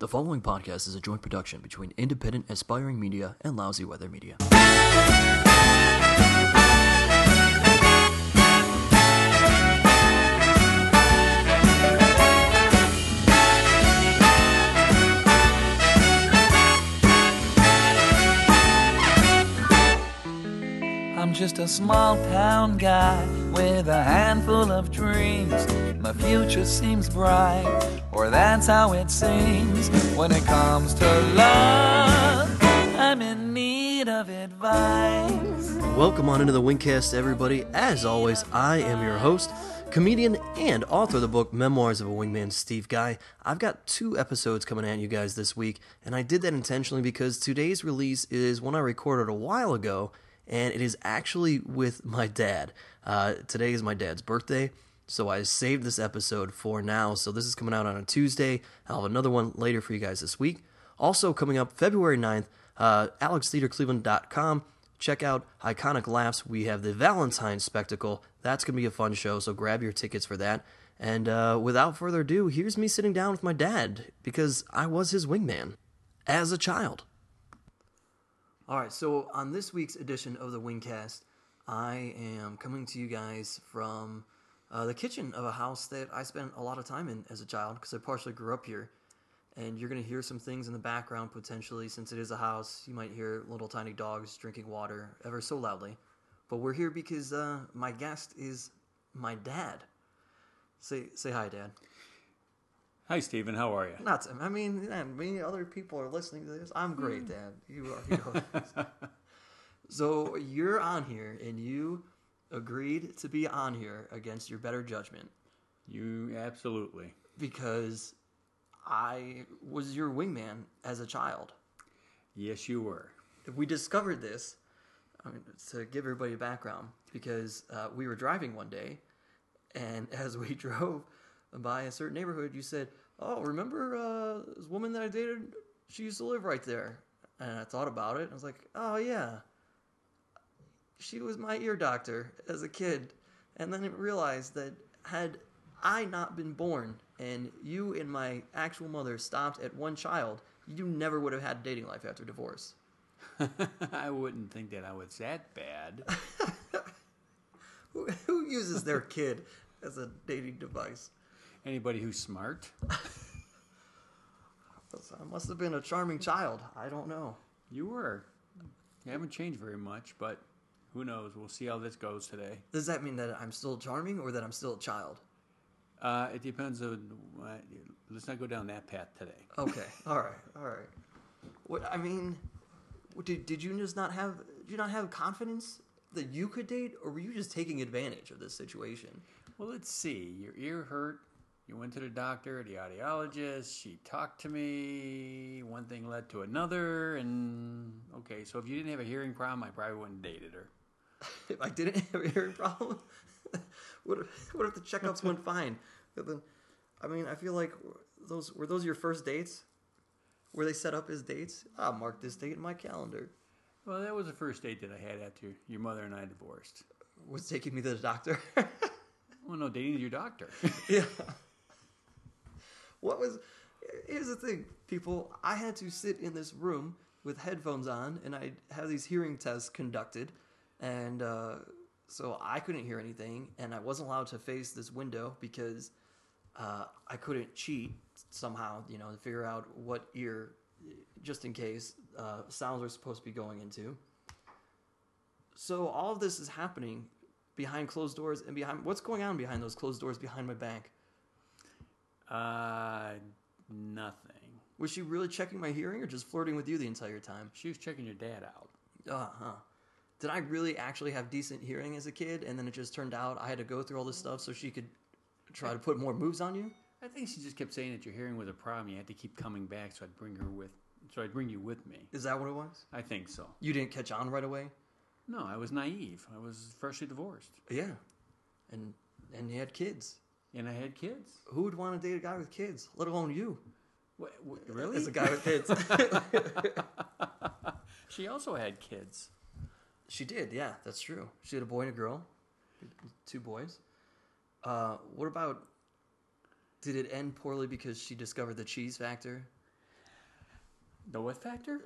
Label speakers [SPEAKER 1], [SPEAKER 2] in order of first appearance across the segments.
[SPEAKER 1] The following podcast is a joint production between Independent Aspiring Media and Lousy Weather Media.
[SPEAKER 2] I'm just a small town guy with a handful of dreams. My future seems bright, or that's how it seems. When it comes to love, I'm in need of advice.
[SPEAKER 1] Welcome on into the Wingcast, everybody. As always, I am your host, comedian, and author of the book Memoirs of a Wingman, Steve Guy. I've got two episodes coming at you guys this week, and I did that intentionally because today's release is one I recorded a while ago, and it is actually with my dad. Uh, today is my dad's birthday. So I saved this episode for now. So this is coming out on a Tuesday. I'll have another one later for you guys this week. Also coming up February 9th, uh, alextheatercleveland.com. Check out Iconic Laughs. We have the Valentine's Spectacle. That's going to be a fun show, so grab your tickets for that. And uh, without further ado, here's me sitting down with my dad because I was his wingman as a child. All right, so on this week's edition of the Wingcast, I am coming to you guys from uh, the kitchen of a house that I spent a lot of time in as a child because I partially grew up here. And you're going to hear some things in the background potentially, since it is a house. You might hear little tiny dogs drinking water ever so loudly. But we're here because uh, my guest is my dad. Say say hi, Dad.
[SPEAKER 3] Hi, Stephen. How are you?
[SPEAKER 1] Not. I mean, man, many other people are listening to this. I'm great, Dad. You are. You know. so you're on here, and you agreed to be on here against your better judgment
[SPEAKER 3] You absolutely.
[SPEAKER 1] because I was your wingman as a child.
[SPEAKER 3] Yes, you were.
[SPEAKER 1] We discovered this I mean, to give everybody a background because uh, we were driving one day, and as we drove by a certain neighborhood, you said, "Oh, remember uh, this woman that I dated? She used to live right there." And I thought about it. And I was like, "Oh yeah, she was my ear doctor as a kid." And then I realized that had I not been born and you and my actual mother stopped at one child, you never would have had a dating life after divorce.
[SPEAKER 3] I wouldn't think that I was that bad.
[SPEAKER 1] Who, who uses their kid as a dating device?
[SPEAKER 3] Anybody who's smart?
[SPEAKER 1] I must have been a charming child. I don't know.
[SPEAKER 3] You were. You haven't changed very much, but who knows? We'll see how this goes today.
[SPEAKER 1] Does that mean that I'm still charming or that I'm still a child?
[SPEAKER 3] Uh, it depends on. Uh, let's not go down that path today.
[SPEAKER 1] Okay. all right. All right. What I mean, what, did did you just not have did you not have confidence that you could date, or were you just taking advantage of this situation?
[SPEAKER 3] Well, let's see. Your ear hurt. You went to the doctor, the audiologist. She talked to me. One thing led to another, and okay. So if you didn't have a hearing problem, I probably wouldn't have dated her.
[SPEAKER 1] If I didn't have a hearing problem, what if, what if the checkups went fine? But then, I mean, I feel like those were those your first dates. Were they set up as dates? I'll mark this date in my calendar.
[SPEAKER 3] Well, that was the first date that I had after your mother and I divorced.
[SPEAKER 1] Was taking me to the doctor.
[SPEAKER 3] Well, no, dating your doctor.
[SPEAKER 1] yeah. What was? Here's the thing, people. I had to sit in this room with headphones on, and I have these hearing tests conducted, and uh, so I couldn't hear anything, and I wasn't allowed to face this window because uh, I couldn't cheat somehow, you know, to figure out what ear, just in case, uh, sounds are supposed to be going into. So all of this is happening behind closed doors and behind what's going on behind those closed doors behind my back.
[SPEAKER 3] uh, nothing.
[SPEAKER 1] Was she really checking my hearing or just flirting with you the entire time?
[SPEAKER 3] She was checking your dad out.
[SPEAKER 1] Uh huh. Did I really actually have decent hearing as a kid and then it just turned out I had to go through all this stuff so she could try to put more moves on you?
[SPEAKER 3] I think she just kept saying that your hearing was a problem. You had to keep coming back, so I'd bring her with. So I'd bring you with me.
[SPEAKER 1] Is that what it was?
[SPEAKER 3] I think so.
[SPEAKER 1] You didn't catch on right away?
[SPEAKER 3] No, I was naive. I was freshly divorced,
[SPEAKER 1] Yeah. And and you had kids.
[SPEAKER 3] and I had kids.
[SPEAKER 1] Who would want to date a guy with kids, let alone you?
[SPEAKER 3] What, what, really?
[SPEAKER 1] As a guy with kids.
[SPEAKER 3] she also had kids.
[SPEAKER 1] She did, yeah, that's true. She had a boy and a girl, two boys. Uh, what about? Did it end poorly because she discovered the cheese factor?
[SPEAKER 3] The what factor?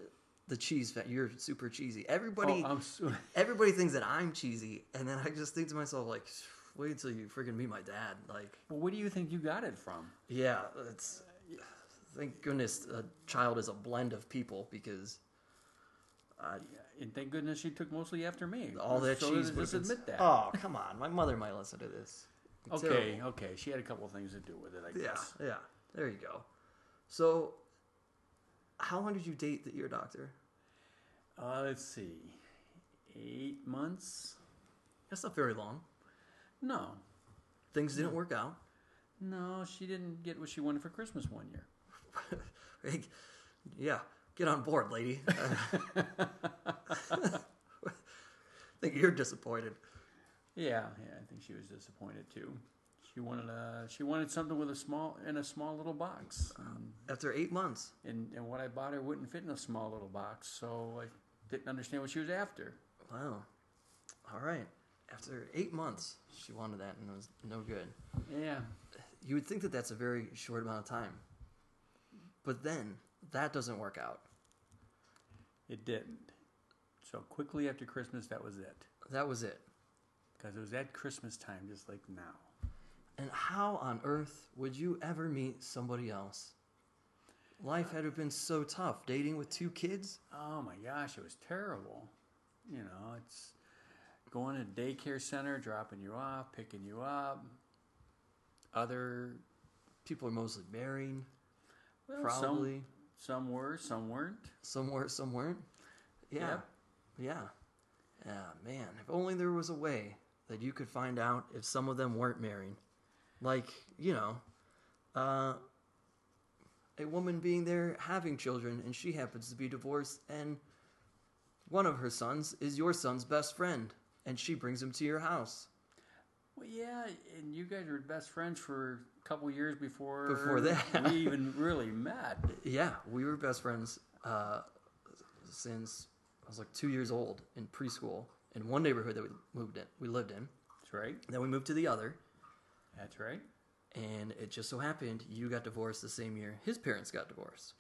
[SPEAKER 1] The cheese fat. You're super cheesy. Everybody,
[SPEAKER 3] Oh, I'm so,
[SPEAKER 1] everybody thinks that I'm cheesy, and then I just think to myself like, wait till you freaking meet my dad. Like,
[SPEAKER 3] well, where do you think you got it from?
[SPEAKER 1] yeah, it's. Thank goodness a child is a blend of people because I,
[SPEAKER 3] And thank goodness she took mostly after me.
[SPEAKER 1] all that
[SPEAKER 3] So
[SPEAKER 1] cheese.
[SPEAKER 3] Just admit that.
[SPEAKER 1] Oh come on, my mother might listen to this.
[SPEAKER 3] okay,
[SPEAKER 1] Terrible.
[SPEAKER 3] okay. She had a couple things to do with it, I guess.
[SPEAKER 1] yeah. yeah. There you go. So, how long did you date the ear doctor?
[SPEAKER 3] Uh, let's see, eight months?
[SPEAKER 1] That's not very long.
[SPEAKER 3] No,
[SPEAKER 1] Things didn't work out.
[SPEAKER 3] no. She didn't get what she wanted for Christmas one year.
[SPEAKER 1] Yeah, get on board, lady. I think you're disappointed.
[SPEAKER 3] Yeah, yeah. I think she was disappointed too. She wanted a, she wanted something with a small in a small little box, and,
[SPEAKER 1] After eight months,
[SPEAKER 3] and and what I bought her wouldn't fit in a small little box, so I didn't understand what she was after.
[SPEAKER 1] wow. All right. After eight months, she wanted that, and it was no good.
[SPEAKER 3] Yeah,
[SPEAKER 1] You would think that that's a very short amount of time, but then that doesn't work out.
[SPEAKER 3] it didn't. So quickly after Christmas, that was it.
[SPEAKER 1] That was it.
[SPEAKER 3] Because it was at Christmas time, just like now.
[SPEAKER 1] And how on earth would you ever meet somebody else? Life had been so tough. Dating with two kids?
[SPEAKER 3] Oh my gosh, it was terrible. You know, it's going to daycare center, dropping you off, picking you up. Other,
[SPEAKER 1] People are mostly married,
[SPEAKER 3] well,
[SPEAKER 1] probably.
[SPEAKER 3] Some, some were, some weren't.
[SPEAKER 1] Some were, some weren't. Yeah.
[SPEAKER 3] Yep.
[SPEAKER 1] Yeah. Yeah, man. If only there was a way that you could find out if some of them weren't married. Like, you know, uh, a woman being there having children and she happens to be divorced and one of her sons is your son's best friend and she brings him to your house.
[SPEAKER 3] Well, yeah, and you guys were best friends for couple years before
[SPEAKER 1] Before that.
[SPEAKER 3] we even really met.
[SPEAKER 1] Yeah, we were best friends uh, since I was like two years old in preschool in one neighborhood that we moved in. We lived in.
[SPEAKER 3] That's right.
[SPEAKER 1] Then we moved to the other,
[SPEAKER 3] That's right.
[SPEAKER 1] and it just so happened you got divorced the same year his parents got divorced.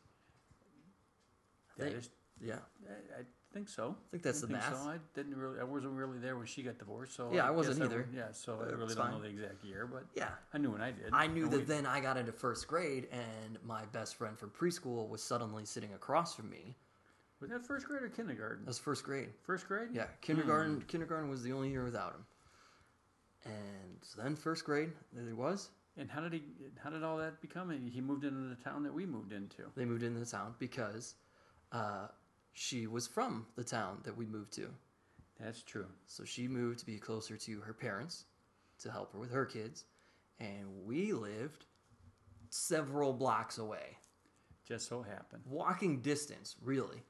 [SPEAKER 3] That
[SPEAKER 1] Think-
[SPEAKER 3] is,
[SPEAKER 1] Yeah,
[SPEAKER 3] I, I think so.
[SPEAKER 1] I think that's the
[SPEAKER 3] think
[SPEAKER 1] math.
[SPEAKER 3] So I didn't really. I wasn't really there when she got divorced. So
[SPEAKER 1] Yeah, I wasn't either.
[SPEAKER 3] would- yeah, so I really don't know the exact year, but
[SPEAKER 1] yeah.
[SPEAKER 3] I knew when I did.
[SPEAKER 1] I knew
[SPEAKER 3] And
[SPEAKER 1] that
[SPEAKER 3] we-
[SPEAKER 1] then I got into first grade, and my best friend from preschool was suddenly sitting across from me.
[SPEAKER 3] Was that first grade or kindergarten?
[SPEAKER 1] That was first grade.
[SPEAKER 3] First grade?
[SPEAKER 1] Yeah, kindergarten. Kindergarten was the only year without him. And so then first grade, there he was.
[SPEAKER 3] And how did he? How did all that become? He moved into the town that we moved into.
[SPEAKER 1] They moved into the town because uh, she was from the town that we moved to.
[SPEAKER 3] That's true.
[SPEAKER 1] So she moved to be closer to her parents to help her with her kids. And we lived several blocks away.
[SPEAKER 3] Just so happened.
[SPEAKER 1] Walking distance, really.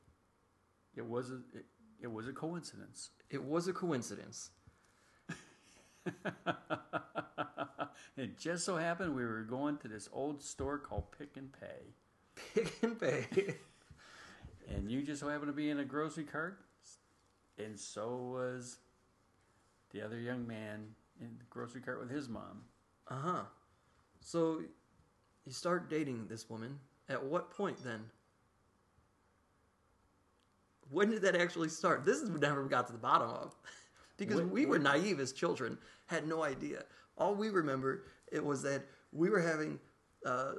[SPEAKER 3] It was a. It, it was a coincidence.
[SPEAKER 1] It was a coincidence.
[SPEAKER 3] it just so happened we were going to this old store called Pick and Pay,
[SPEAKER 1] Pick and pay.
[SPEAKER 3] and you just so happened to be in a grocery cart, and so was the other young man in the grocery cart with his mom.
[SPEAKER 1] uh huh. So you start dating this woman. At what point then? When did that actually start? This is we never got to the bottom of. because
[SPEAKER 3] When-
[SPEAKER 1] we were
[SPEAKER 3] when-
[SPEAKER 1] naive as children, had no idea. All we remember it was that we were having uh,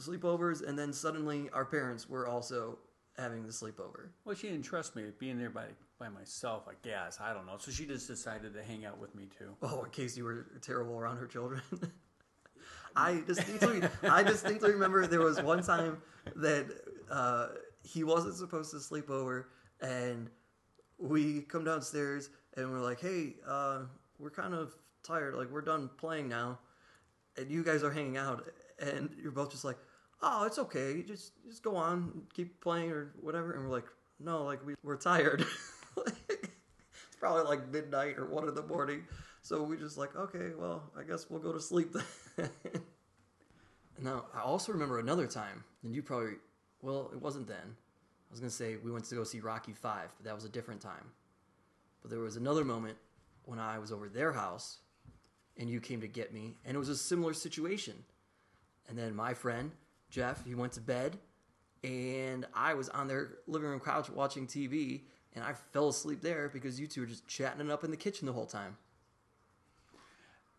[SPEAKER 1] sleepovers, and then suddenly our parents were also having the sleepover.
[SPEAKER 3] Well, she didn't trust me being there by by myself. I guess I don't know. So she just decided to hang out with me too.
[SPEAKER 1] Oh, in case you were terrible around her children. I distinctly, I distinctly remember there was one time that uh, he wasn't supposed to sleep over, and we come downstairs and we're like, "Hey, uh, we're kind of tired. Like we're done playing now, and you guys are hanging out." And you're both just like, "Oh, it's okay. Just just go on, keep playing or whatever." And we're like, "No, like we we're tired." it's probably like midnight or one in the morning. So we just like, okay, well, I guess we'll go to sleep then. now, I also remember another time, and you probably, well, it wasn't then. I was gonna say we went to go see Rocky Five, but that was a different time. But there was another moment when I was over their house, and you came to get me, and it was a similar situation. And then my friend Jeff, he went to bed, and I was on their living room couch watching TV, and I fell asleep there because you two were just chatting it up in the kitchen the whole time.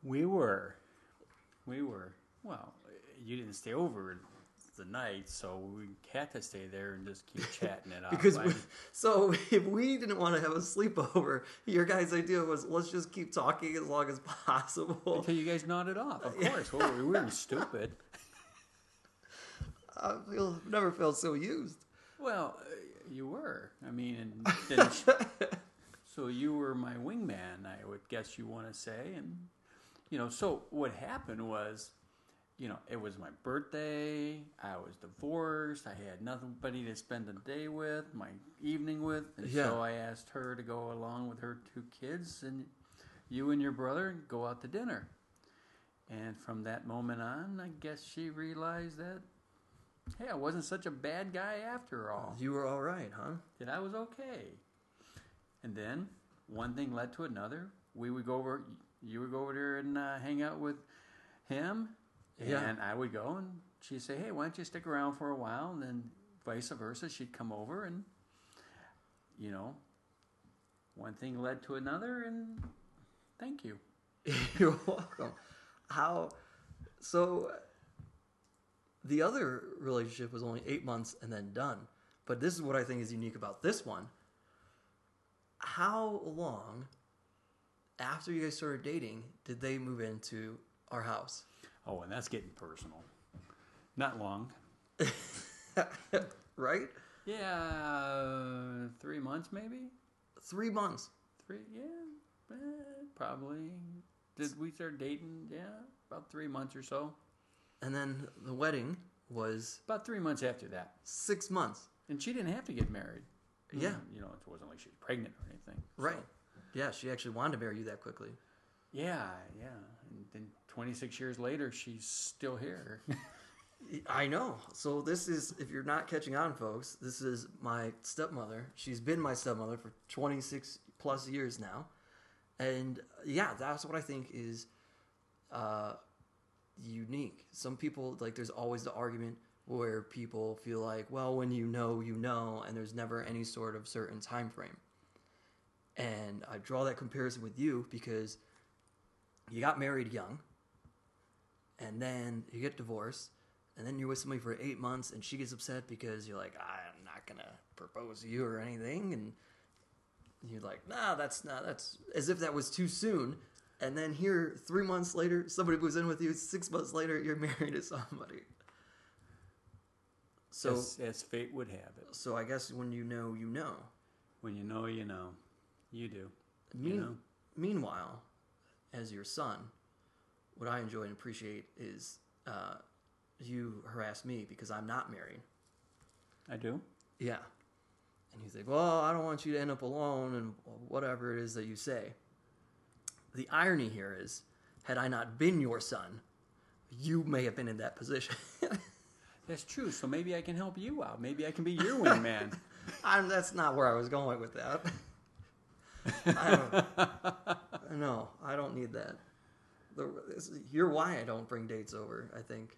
[SPEAKER 3] We were. We were. Well, you didn't stay over the night, so we had to stay there and just keep chatting it out.
[SPEAKER 1] Because we, so if we didn't want to have a sleepover, your guys' idea was let's just keep talking as long as possible.
[SPEAKER 3] until you guys nodded off, of course. Well, we weren't stupid.
[SPEAKER 1] I feel never felt so used.
[SPEAKER 3] Well, uh, you were. I mean, then so you were my wingman. I would guess you want to say, and you know. So what happened was, you know, it was my birthday. I was divorced. I had nobody to spend the day with, my evening with, and
[SPEAKER 1] Yeah.
[SPEAKER 3] so I asked her to go along with her two kids, and you and your brother go out to dinner. And from that moment on, I guess she realized that, hey, I wasn't such a bad guy after all
[SPEAKER 1] You were all right, huh?
[SPEAKER 3] that I was okay. And then one thing led to another. We would go over, you would go over there and uh, hang out with him,
[SPEAKER 1] yeah.
[SPEAKER 3] and I would go, and she'd say, "Hey, why don't you stick around for a while?" And then vice versa, she'd come over, and you know, one thing led to another, and thank you.
[SPEAKER 1] You're welcome. How? So, the other relationship was only eight months and then done. But this is what I think is unique about this one. How long after you guys started dating did they move into our house?
[SPEAKER 3] Oh, and that's getting personal. Not long.
[SPEAKER 1] right?
[SPEAKER 3] Yeah, three months maybe.
[SPEAKER 1] Three months.
[SPEAKER 3] Three, yeah, eh, probably. Did we start dating? Yeah, about three months or so.
[SPEAKER 1] And then the wedding was
[SPEAKER 3] About three months after that,
[SPEAKER 1] six months.
[SPEAKER 3] and she didn't have to get married.
[SPEAKER 1] Yeah.
[SPEAKER 3] Mm, you know, it wasn't like she was pregnant or anything. so-
[SPEAKER 1] Right. Yeah, she actually wanted to marry you that quickly.
[SPEAKER 3] Yeah, yeah. And then 26 years later, she's still here.
[SPEAKER 1] I know. So this is, if you're not catching on, folks, this is my stepmother. She's been my stepmother for 26 plus years now, and yeah, that's what I think is uh, unique. Some people like there's always the argument where people feel like, well, when you know, you know, and there's never any sort of certain time frame. And I draw that comparison with you because you got married young, and then you get divorced, and then you're with somebody for eight months, and she gets upset because you're like, I'm not gonna propose to you or anything, and you're like, Nah, that's not. That's as if that was too soon. And then here, three months later, somebody moves in with you. Six months later, you're married to somebody. So,
[SPEAKER 3] as, as fate would have it.
[SPEAKER 1] so I guess when you know, you know.
[SPEAKER 3] When you know, you know. You do.
[SPEAKER 1] Mean,
[SPEAKER 3] You know?
[SPEAKER 1] Meanwhile, as your son, what I enjoy and appreciate is uh, you harass me because I'm not married.
[SPEAKER 3] I do.
[SPEAKER 1] Yeah. And he's like, Well, I don't want you to end up alone and whatever it is that you say. The irony here is, had I not been your son, you may have been in that position.
[SPEAKER 3] That's true. So maybe I can help you out. Maybe I can be your wingman.
[SPEAKER 1] I'm, that's not where I was going with that. I no, I don't need that. The, this, you're why I don't bring dates over, I think.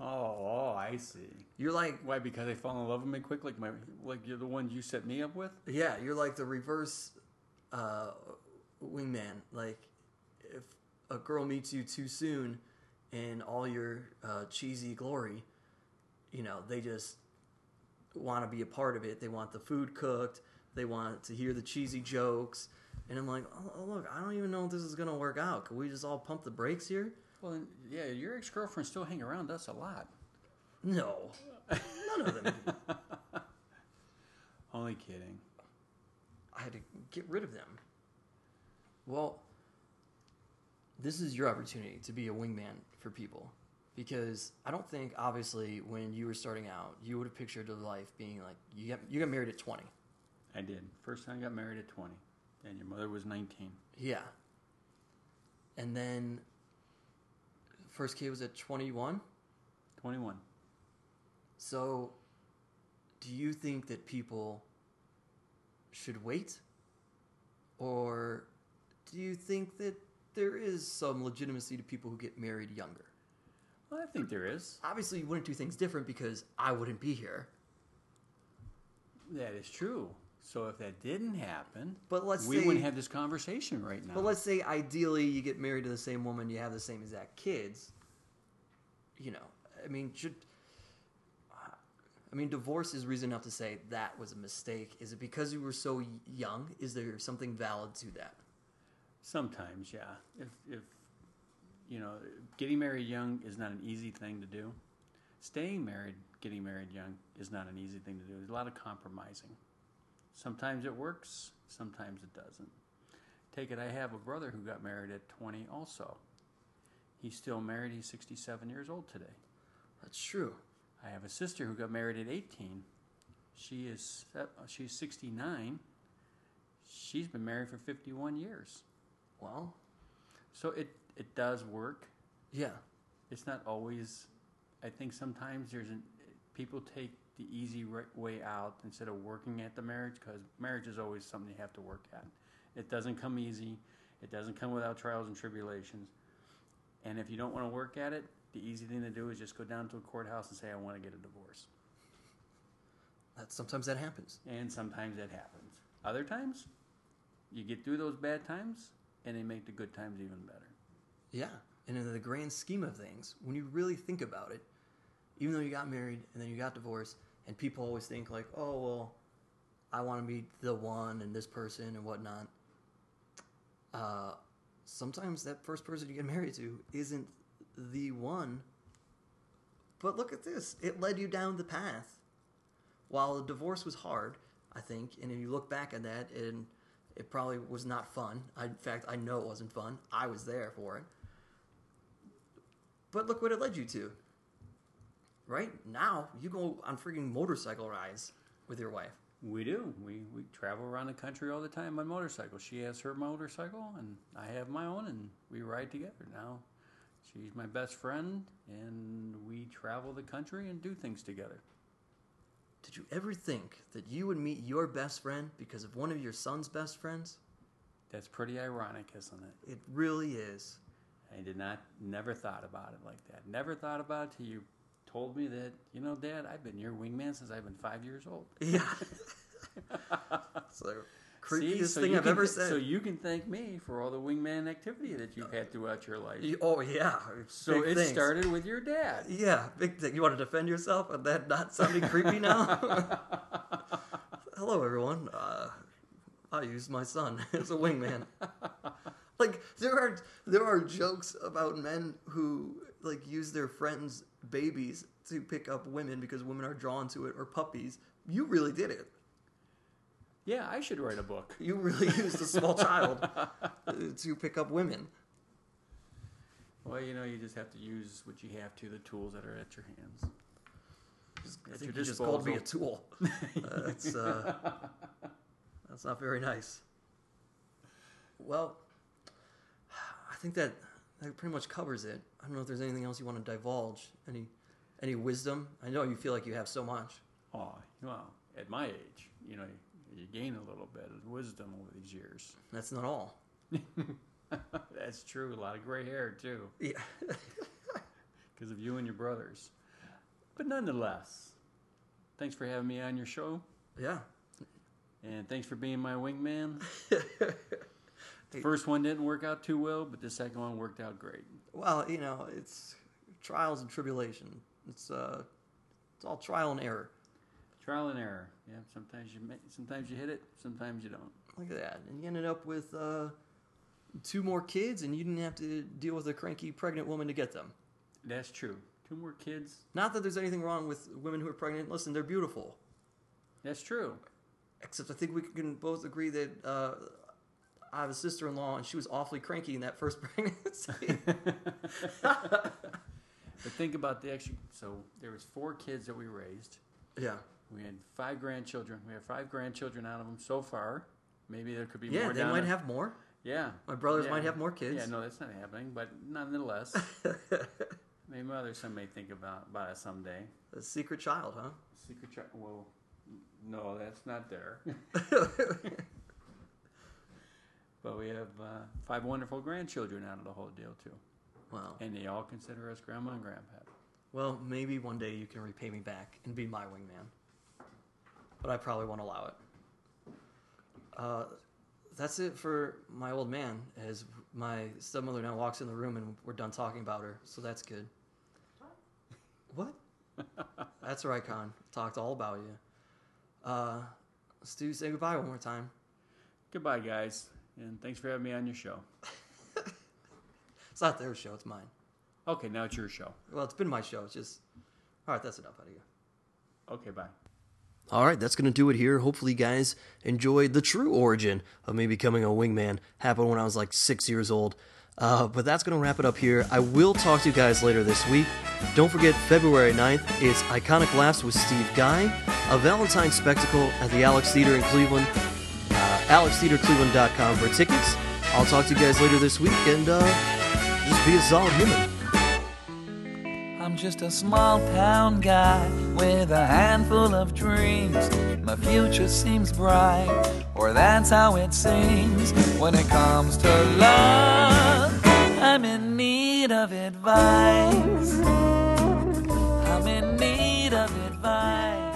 [SPEAKER 3] oh, oh, I see.
[SPEAKER 1] You're like,
[SPEAKER 3] Why? Because I fall in love with me quick, like my, like you're the one you set me up with.
[SPEAKER 1] yeah, you're like the reverse uh, wingman. Like, if a girl meets you too soon in all your uh, cheesy glory, you know, they just want to be a part of it. They want the food cooked. They want to hear the cheesy jokes. And I'm like, oh, oh, look, I don't even know if this is going to work out. Can we just all pump the brakes here?
[SPEAKER 3] Well, then, yeah, your ex girlfriend still hang around us a lot.
[SPEAKER 1] No. None of them.
[SPEAKER 3] Only kidding.
[SPEAKER 1] I had to get rid of them. Well, this is your opportunity to be a wingman for people. Because I don't think, obviously, when you were starting out, you would have pictured your life being like you got you got married at twenty.
[SPEAKER 3] I did. First time I got married at 20, and your mother was 19.
[SPEAKER 1] Yeah. And then first kid was at twenty one.
[SPEAKER 3] 21.
[SPEAKER 1] So, do you think that people should wait? Or do you think that there is some legitimacy to people who get married younger?
[SPEAKER 3] Well, I think there is.
[SPEAKER 1] Obviously, you wouldn't do things different because I wouldn't be here.
[SPEAKER 3] That is true. So if that didn't happen,
[SPEAKER 1] But let's
[SPEAKER 3] we
[SPEAKER 1] say-
[SPEAKER 3] wouldn't have this conversation right now.
[SPEAKER 1] But let's say ideally you get married to the same woman, you have the same exact kids. You know, I mean, should I mean divorce is reason enough to say that was a mistake? Is it because you were so young? Is there something valid to that?
[SPEAKER 3] Sometimes, yeah. If if you know, getting married young is not an easy thing to do. Staying married, getting married young is not an easy thing to do. There's a lot of compromising. Sometimes it works, sometimes it doesn't. Take it, I have a brother who got married at 20 also. He's still married, he's 67 years old today.
[SPEAKER 1] That's true.
[SPEAKER 3] I have a sister who got married at 18. She is she's 69. She's been married for 51 years.
[SPEAKER 1] Well,
[SPEAKER 3] So it it does work.
[SPEAKER 1] yeah.
[SPEAKER 3] It's not always. I think sometimes there's an people take the easy way out instead of working at the marriage because marriage is always something you have to work at. It doesn't come easy. It doesn't come without trials and tribulations. And if you don't want to work at it, the easy thing to do is just go down to a courthouse and say, "I want to get a divorce."
[SPEAKER 1] That sometimes that happens.
[SPEAKER 3] And sometimes that happens. Other times, you get through those bad times, and they make the good times even better.
[SPEAKER 1] Yeah. And in the grand scheme of things, when you really think about it, even though you got married and then you got divorced, and people always think like, oh well, I want to be the one and this person and whatnot. Uh, sometimes that first person you get married to isn't the one. But look at this; it led you down the path. While the divorce was hard, I think, and if you look back at that, and it probably was not fun. I, in fact, I know it wasn't fun. I was there for it. But look what it led you to. Right now, you go on freaking motorcycle rides with your wife.
[SPEAKER 3] We do. We we travel around the country all the time on motorcycles. She has her motorcycle, and I have my own, and we ride together. Now, she's my best friend, and we travel the country and do things together.
[SPEAKER 1] Did you ever think that you would meet your best friend because of one of your son's best friends?
[SPEAKER 3] That's pretty ironic, isn't it?
[SPEAKER 1] It really is.
[SPEAKER 3] I did not, never thought about it like that. Never thought about it till you told me that, you know, Dad, I've been your wingman since I've been five years old.
[SPEAKER 1] Yeah. the creepiest?
[SPEAKER 3] So
[SPEAKER 1] thing
[SPEAKER 3] you
[SPEAKER 1] I've
[SPEAKER 3] can
[SPEAKER 1] ever said.
[SPEAKER 3] So you can thank me for all the wingman activity that you've had throughout your life.
[SPEAKER 1] You- oh yeah.
[SPEAKER 3] So
[SPEAKER 1] Big
[SPEAKER 3] it
[SPEAKER 1] things.
[SPEAKER 3] started with your dad.
[SPEAKER 1] Yeah, big thing. You want to defend yourself and that not sounding creepy now? Hello, everyone. Uh, I use my son as a wingman. like there are there are jokes about men who like use their friends' babies to pick up women because women are drawn to it or puppies. You really did it.
[SPEAKER 3] Yeah, I should write a book.
[SPEAKER 1] You really used a small child to pick up women.
[SPEAKER 3] Well, you know, you just have to use what you have to, the tools that are at your hands. At
[SPEAKER 1] think you just called me a tool. Uh, that's uh, that's not very nice. Well, I think that that pretty much covers it. I don't know if there's anything else you want to divulge. Any any wisdom? I know you feel like you have so much.
[SPEAKER 3] Oh, well, at my age, you know, you gain a little bit of wisdom over these years.
[SPEAKER 1] That's not all.
[SPEAKER 3] That's true. A lot of gray hair, too,
[SPEAKER 1] Yeah.
[SPEAKER 3] because of you and your brothers. But nonetheless, thanks for having me on your show,
[SPEAKER 1] yeah.
[SPEAKER 3] and thanks for being my wingman. The first one didn't work out too well, but the second one worked out great.
[SPEAKER 1] Well, you know, it's trials and tribulation. It's uh, it's all trial and error.
[SPEAKER 3] Trial and error. Yeah, sometimes you make, sometimes you hit it, sometimes you don't.
[SPEAKER 1] Look at that. And you ended up with uh, two more kids, and you didn't have to deal with a cranky pregnant woman to get them.
[SPEAKER 3] That's true. Two more kids.
[SPEAKER 1] Not that there's anything wrong with women who are pregnant. Listen, they're beautiful.
[SPEAKER 3] That's true.
[SPEAKER 1] Except I think we can both agree that uh, I have a sister in law, and she was awfully cranky in that first pregnancy.
[SPEAKER 3] But think about the extra. So there was four kids that we raised.
[SPEAKER 1] yeah.
[SPEAKER 3] We had five grandchildren. We have five grandchildren out of them so far. Maybe there could be
[SPEAKER 1] Yeah,
[SPEAKER 3] more.
[SPEAKER 1] they
[SPEAKER 3] down
[SPEAKER 1] might
[SPEAKER 3] the-
[SPEAKER 1] have more.
[SPEAKER 3] Yeah.
[SPEAKER 1] My brothers
[SPEAKER 3] Yeah.
[SPEAKER 1] might have more kids.
[SPEAKER 3] Yeah, no, that's not happening. But nonetheless, maybe my other son may think about about someday.
[SPEAKER 1] A secret child, huh?
[SPEAKER 3] Secret child. Well, no, that's not there. but we have uh, five wonderful grandchildren out of the whole deal too,
[SPEAKER 1] Wow.
[SPEAKER 3] and they all consider us grandma and grandpa.
[SPEAKER 1] Well, maybe one day you can repay me back and be my wingman. But I probably won't allow it. Uh, that's it for my old man. As my stepmother now walks in the room and we're done talking about her, so that's good. What? that's right, Con. Talked all about you. Uh, Stu, say goodbye one more time.
[SPEAKER 3] Goodbye, guys, and thanks for having me on your show.
[SPEAKER 1] It's not their show; it's mine.
[SPEAKER 3] Okay, now it's your show.
[SPEAKER 1] Well, it's been my show. It's just all right. That's enough out of you.
[SPEAKER 3] Okay, bye.
[SPEAKER 1] All right, that's going to do it here. Hopefully, you guys enjoyed the true origin of me becoming a wingman. Happened when I was like six years old. Uh, but that's going to wrap it up here. I will talk to you guys later this week. Don't forget, February 9th is Iconic Laughs with Steve Guy, a Valentine spectacle at the Alex Theater in Cleveland. Uh, AlexTheaterCleveland.com for tickets. I'll talk to you guys later this week, and uh, just be a solid human.
[SPEAKER 2] Just a small town guy with a handful of dreams. My future seems bright, or that's how it seems. When it comes to love, I'm in need of advice. I'm in need of advice.